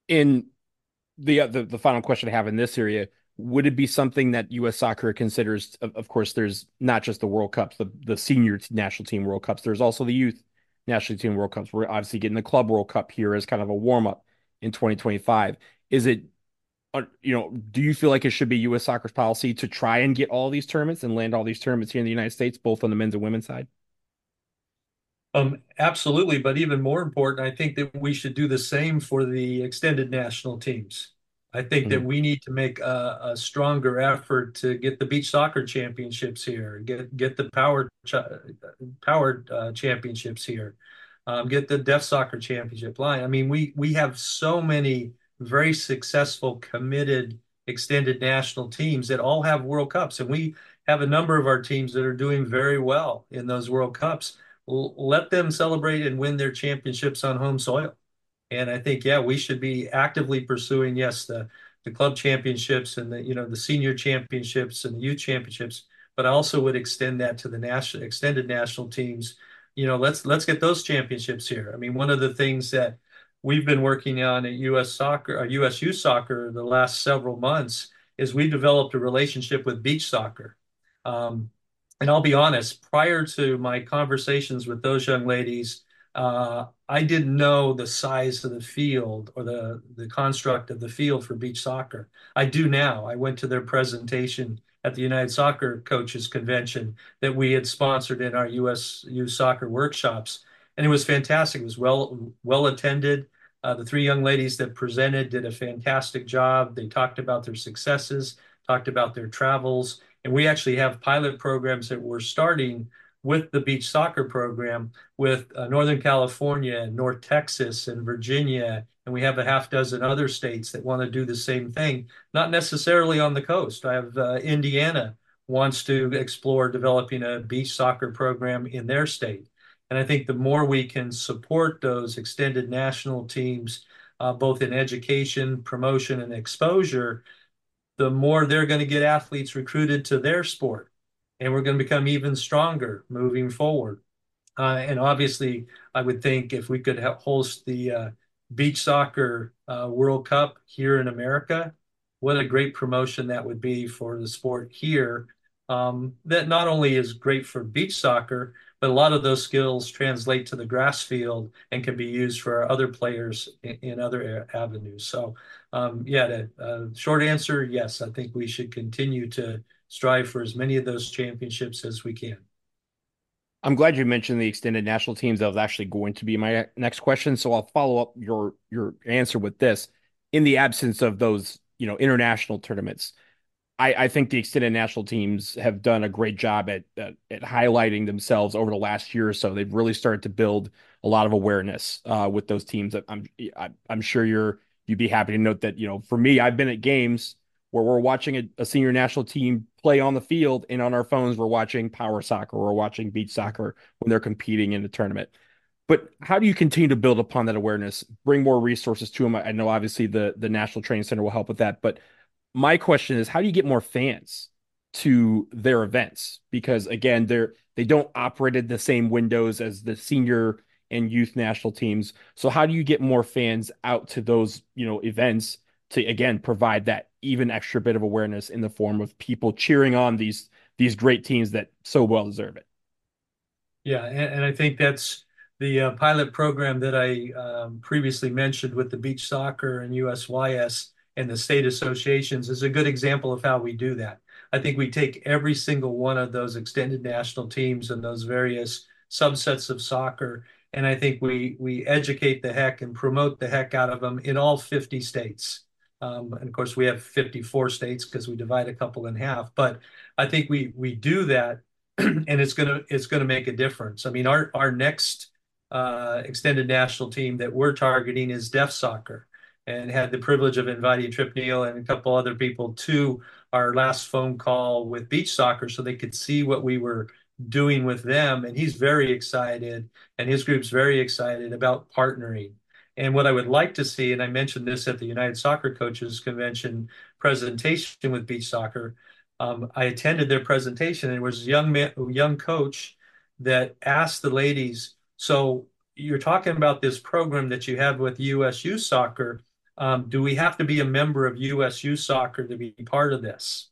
In the, uh, the the final question I have in this area, would it be something that U.S. soccer considers? Of, of course, there's not just the World Cups, the the senior national team World Cups. There's also the youth national team World Cups. We're obviously getting the Club World Cup here as kind of a warm up in 2025. Is it, uh, you know, do you feel like it should be U.S. soccer's policy to try and get all these tournaments and land all these tournaments here in the United States, both on the men's and women's side? Um, absolutely, but even more important, I think that we should do the same for the extended national teams. I think mm-hmm. that we need to make a, a, stronger effort to get the beach soccer championships here, get get the power ch- power uh, championships here. um, get the deaf soccer championship line. I mean, we we have so many very successful, committed, extended national teams that all have World Cups, and we have a number of our teams that are doing very well in those World Cups. let them celebrate and win their championships on home soil. And I think, yeah, we should be actively pursuing, yes, the the club championships and the you know the senior championships and the youth championships, but I also would extend that to the national extended national teams. You know, let's let's get those championships here. I mean, one of the things that we've been working on at U.S. Soccer, uh, U.S. Youth Soccer, the last several months is we developed a relationship with beach soccer. Um, and I'll be honest, prior to my conversations with those young ladies, uh, I didn't know the size of the field or the, the construct of the field for beach soccer. I do now. I went to their presentation at the United Soccer Coaches Convention that we had sponsored in our US Youth Soccer workshops. And it was fantastic. It was well well attended. Uh, the three young ladies that presented did a fantastic job. They talked about their successes, talked about their travels, and we actually have pilot programs that we're starting with the beach soccer program with uh, Northern California, and North Texas, and Virginia. And we have a half dozen other states that want to do the same thing, not necessarily on the coast. I have uh, Indiana wants to explore developing a beach soccer program in their state. And I think the more we can support those extended national teams, uh, both in education, promotion, and exposure, the more they're going to get athletes recruited to their sport and we're going to become even stronger moving forward. Uh, and obviously, I would think if we could host the uh, beach soccer uh, World Cup here in America, what a great promotion that would be for the sport here. Um, that not only is great for beach soccer, but a lot of those skills translate to the grass field and can be used for other players in, in other avenues. So, um, yeah, the uh, short answer, yes, I think we should continue to strive for as many of those championships as we can. I'm glad you mentioned the extended national teams. That was actually going to be my next question. So I'll follow up your your answer with this. In the absence of those, you know, international tournaments, I, I think the extended national teams have done a great job at, at, at highlighting themselves over the last year or so. They've really started to build a lot of awareness uh, with those teams. I'm I'm sure you're you'd be happy to note that you know for me, I've been at games where we're watching a, a, senior national team play on the field and on our phones we're watching power soccer or watching beach soccer when they're competing in the tournament. But how do you continue to build upon that awareness? Bring more resources to them i know obviously the the national training center will help with that but my question is how do you get more fans to their events? Because again they're they don't operate in the same windows as the senior and youth national teams. So how do you get more fans out to those you know events to again provide that even extra bit of awareness in the form of people cheering on these these great teams that so well deserve it. Yeah, and, and I think that's the uh, pilot program that I um, previously mentioned with the beach soccer and USYS and the state associations is a good example of how we do that. I think we take every single one of those extended national teams and those various subsets of soccer, and I think we we educate the heck and promote the heck out of them in all 50 states. Um, and of course, we have 54 states because we divide a couple in half. But I think we we do that, and it's gonna it's gonna make a difference. I mean, our our next uh, extended national team that we're targeting is deaf soccer, and had the privilege of inviting Trip Neal and a couple other people to our last phone call with beach soccer, so they could see what we were doing with them. And he's very excited, and his group's very excited about partnering. And what I would like to see, and I mentioned this at the United Soccer Coaches Convention presentation with beach soccer, um, I attended their presentation and it was a young man, a young coach that asked the ladies, so you're talking about this program that you have with US Youth Soccer. Um, do we have to be a member of US Youth Soccer to be part of this?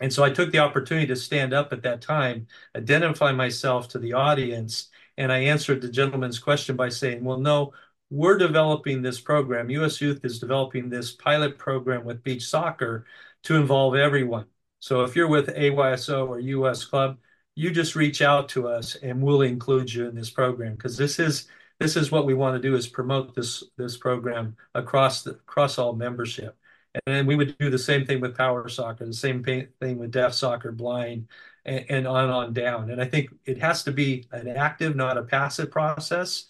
And so I took the opportunity to stand up at that time, identify myself to the audience, and I answered the gentleman's question by saying, well, no, we're developing this program. US Youth is developing this pilot program with beach soccer to involve everyone. So if you're with AYSO or US Club, you just reach out to us and we'll include you in this program because this is this is what we want to do is promote this this program across the across all membership. And then we would do the same thing with power soccer, the same thing with deaf soccer, blind, and, and on on down. And I think it has to be an active, not a passive process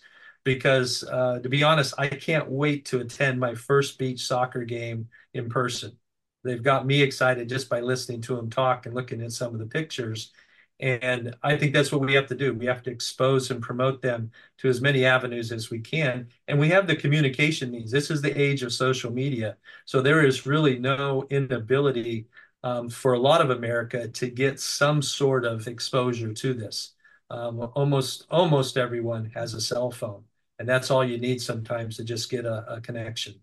because uh, to be honest, I can't wait to attend my first beach soccer game in person. They've got me excited just by listening to them talk and looking at some of the pictures. And I think that's what we have to do. We have to expose and promote them to as many avenues as we can. And we have the communication means. This is the age of social media. So there is really no inability um, for a lot of America to get some sort of exposure to this. Um, almost almost everyone has a cell phone, and that's all you need sometimes to just get a, a connection.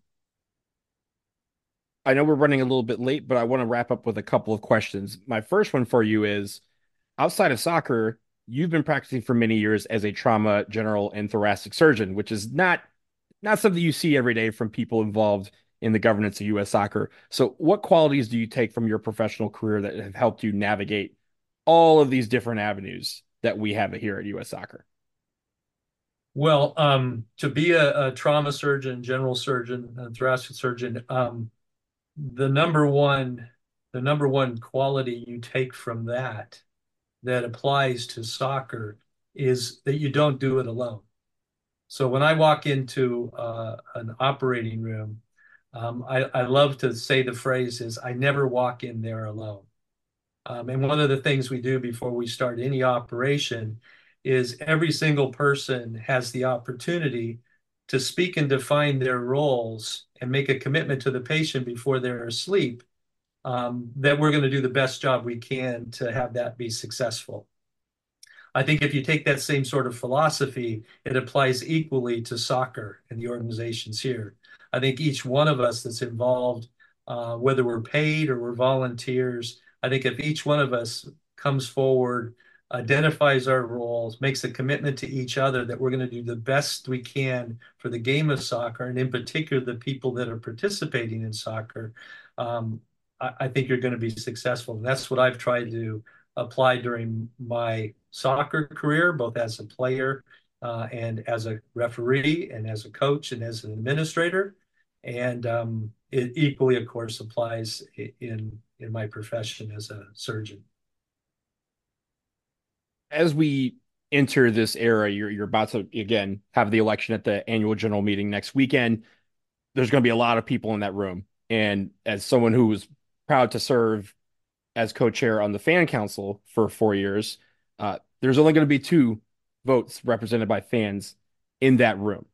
I know we're running a little bit late, but I want to wrap up with a couple of questions. My first one for you is outside of soccer, you've been practicing for many years as a trauma general and thoracic surgeon, which is not not something you see every day from people involved in the governance of US soccer. So what qualities do you take from your professional career that have helped you navigate all of these different avenues that we have here at US soccer? Well, um, to be a, a, trauma surgeon, general surgeon, thoracic surgeon, um, the number one, the number one quality you take from that that applies to soccer is that you don't do it alone. So when I walk into uh, an operating room, um, I, I, love to say the phrase is I never walk in there alone. Um, and one of the things we do before we start any operation is every single person has the opportunity to speak and define their roles and make a commitment to the patient before they're asleep um, that we're going to do the best job we can to have that be successful. I think if you take that same sort of philosophy, it applies equally to soccer and the organizations here. I think each one of us that's involved, uh, whether we're paid or we're volunteers, I think if each one of us comes forward, identifies our roles, makes a commitment to each other that we're going to do the best we can for the game of soccer, and in particular, the people that are participating in soccer, um, I, think you're going to be successful. And that's what I've tried to apply during my soccer career, both as a player uh, and as a referee and as a coach and as an administrator. And um, it equally, of course, applies in in my profession as a surgeon. As we enter this era, you're you're about to again have the election at the annual general meeting next weekend. There's going to be a lot of people in that room, and as someone who was proud to serve as co-chair on the fan council for four years. Uh, there's only going to be two votes represented by fans in that room.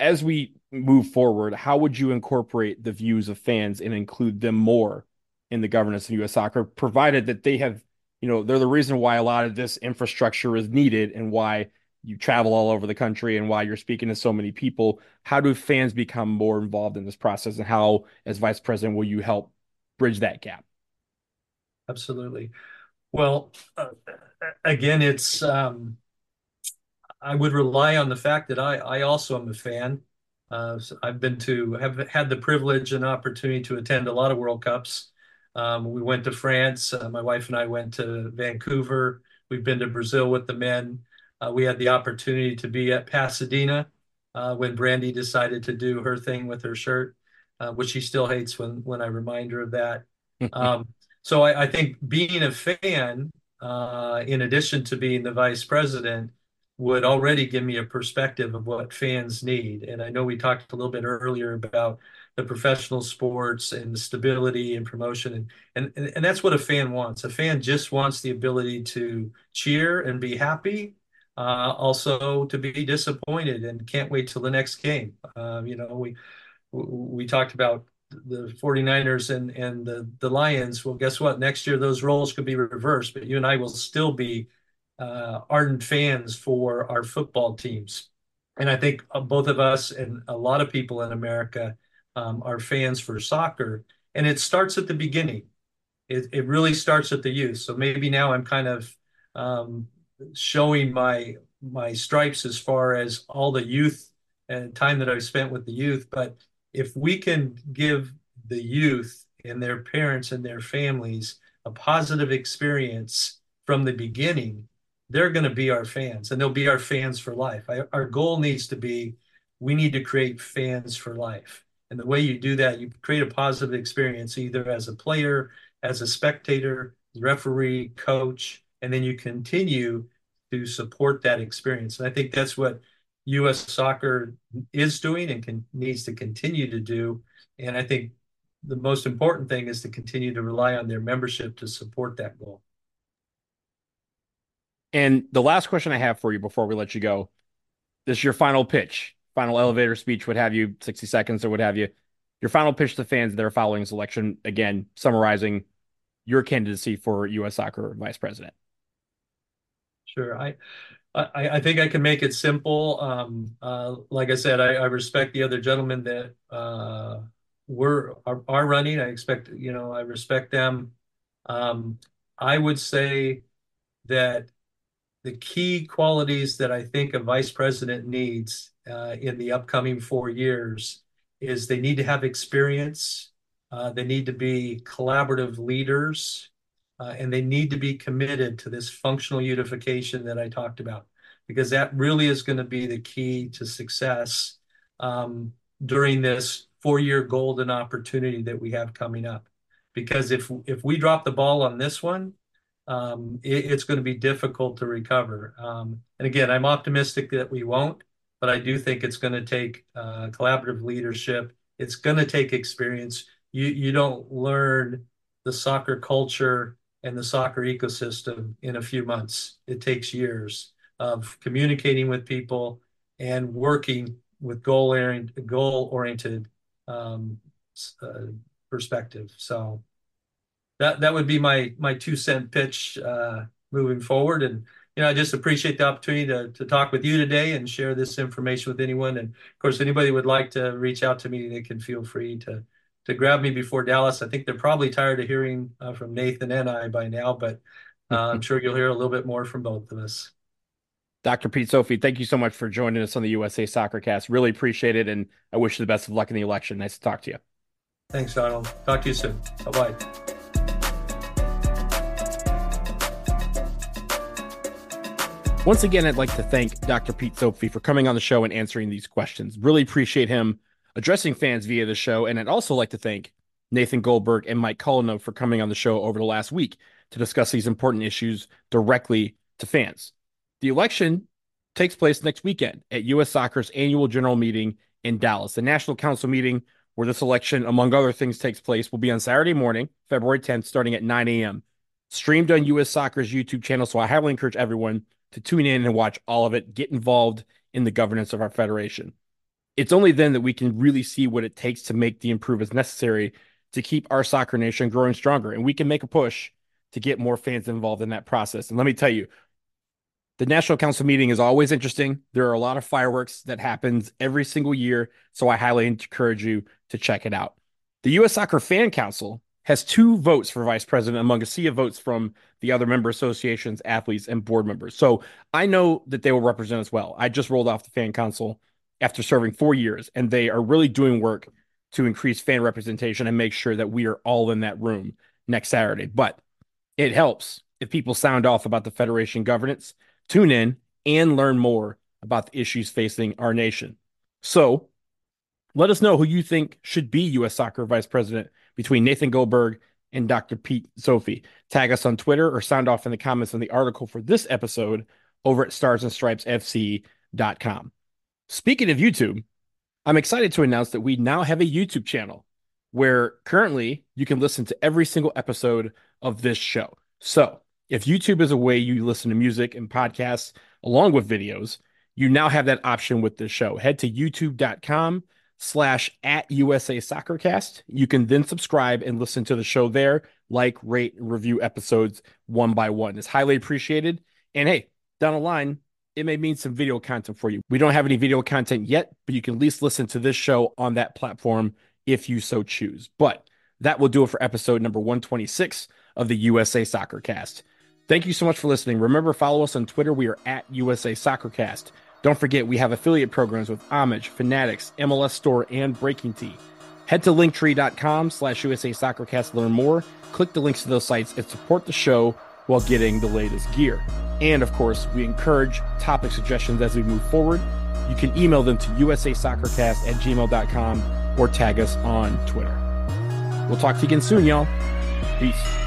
As we move forward, how would you incorporate the views of fans and include them more in the governance of U.S. soccer, provided that they have, you know, they're the reason why a lot of this infrastructure is needed and why you travel all over the country and why you're speaking to so many people. How do fans become more involved in this process, and how, as vice president, will you help bridge that gap. Absolutely. Well, uh, again, it's um, I would rely on the fact that I I also am a fan. Uh, I've been to have had the privilege and opportunity to attend a lot of World Cups. Um, we went to France. Uh, my wife and I went to Vancouver. We've been to Brazil with the men. Uh, we had the opportunity to be at Pasadena uh, when Brandi decided to do her thing with her shirt uh, which she still hates when when I remind her of that. um, so I, I, think being a fan, uh, in addition to being the vice president, would already give me a perspective of what fans need. And I know we talked a little bit earlier about the professional sports and the stability and promotion, and and and that's what a fan wants. A fan just wants the ability to cheer and be happy. Uh, also to be disappointed and can't wait till the next game. Uh, you know, we we talked about the 49ers and and the the Lions. Well, guess what? Next year those roles could be reversed, but you and I will still be uh, ardent fans for our football teams. And I think uh, both of us and a lot of people in America um, are fans for soccer. And it starts at the beginning. It it really starts at the youth. So maybe now I'm kind of um, showing my my stripes as far as all the youth and time that I've spent with the youth, but if we can give the youth and their parents and their families a positive experience from the beginning, they're going to be our fans and they'll be our fans for life. I, our goal needs to be we need to create fans for life. And the way you do that, you create a positive experience either as a player, as a spectator, referee, coach, and then you continue to support that experience. And I think that's what U.S. soccer is doing and can, needs to continue to do. And I think the most important thing is to continue to rely on their membership to support that goal. And the last question I have for you before we let you go this is your final pitch, final elevator speech, what have you, 60 seconds or what have you. Your final pitch to fans that are following this election, again, summarizing your candidacy for U.S. soccer vice president. Sure. I, I, I think I can make it simple. Um, uh, like I said, I, I, respect the other gentlemen that uh, were are, are, running. I expect, you know, I respect them. Um, I would say that the key qualities that I think a vice president needs uh, in the upcoming four years is they need to have experience, uh, they need to be collaborative leaders, uh, and they need to be committed to this functional unification that I talked about, because that really is going to be the key to success um, during this four-year golden opportunity that we have coming up. Because if if we drop the ball on this one, um, it, it's going to be difficult to recover. Um, and again, I'm optimistic that we won't, but I do think it's going to take uh, collaborative leadership. It's going to take experience. You you don't learn the soccer culture and the soccer ecosystem in a few months. It takes years of communicating with people and working with goal goal oriented um, uh, perspective. So that that would be my my two cent pitch uh, moving forward. And you know, I just appreciate the opportunity to to talk with you today and share this information with anyone. And of course, anybody would like to reach out to me, they can feel free to to grab me before Dallas. I think they're probably tired of hearing uh, from Nathan and I by now, but uh, I'm sure you'll hear a little bit more from both of us. Dr. Pete Zopfi, thank you so much for joining us on the USA Soccer Cast. Really appreciate it, and I wish you the best of luck in the election. Nice to talk to you. Thanks, Donald. Talk to you soon. Bye bye. Once again, I'd like to thank Dr. Pete Zopfi for coming on the show and answering these questions. Really appreciate him addressing fans via the show. And I'd also like to thank Nathan Goldberg and Mike Cullina for coming on the show over the last week to discuss these important issues directly to fans. The election takes place next weekend at U.S. Soccer's annual general meeting in Dallas. The National Council meeting, where this election, among other things, takes place, will be on Saturday morning, February 10th, starting at 9 a.m. Streamed on U.S. Soccer's YouTube channel. So I highly encourage everyone to tune in and watch all of it, get involved in the governance of our federation. It's only then that we can really see what it takes to make the improvements necessary to keep our soccer nation growing stronger. And we can make a push to get more fans involved in that process. And let me tell you, the National Council meeting is always interesting. There are a lot of fireworks that happens every single year, so I highly encourage you to check it out. The US Soccer Fan Council has two votes for vice president among a sea of votes from the other member associations, athletes, and board members. So I know that they will represent us well. I just rolled off the fan council after serving four years, and they are really doing work to increase fan representation and make sure that we are all in that room next Saturday. But it helps if people sound off about the Federation governance, tune in, and learn more about the issues facing our nation. So let us know who you think should be U.S. Soccer Vice President between Nathan Goldberg and Dr. Pete Zopfi. Tag us on Twitter or sound off in the comments on the article for this episode over at starsandstripesfc.com. Speaking of YouTube, I'm excited to announce that we now have a YouTube channel where currently you can listen to every single episode of this show. So, if YouTube is a way you listen to music and podcasts along with videos, you now have that option with this show. Head to youtube.com slash at USA Soccercast. You can then subscribe and listen to the show there, like, rate, and review episodes one by one. It's highly appreciated. And hey, down the line, it may mean some video content for you. We don't have any video content yet, but you can at least listen to this show on that platform if you so choose. But that will do it for episode number 126 of the USA Soccer Cast. Thank you so much for listening. Remember, follow us on Twitter. We are at USA Soccer Cast. Don't forget, we have affiliate programs with Homage, Fanatics, MLS Store, and BreakingT. Head to linktree.com slash USA Soccercast to learn more. Click the links to those sites and support the show while getting the latest gear. And of course, we encourage topic suggestions as we move forward. You can email them to usasoccercast at gmail.com or tag us on Twitter. We'll talk to you again soon, y'all. Peace.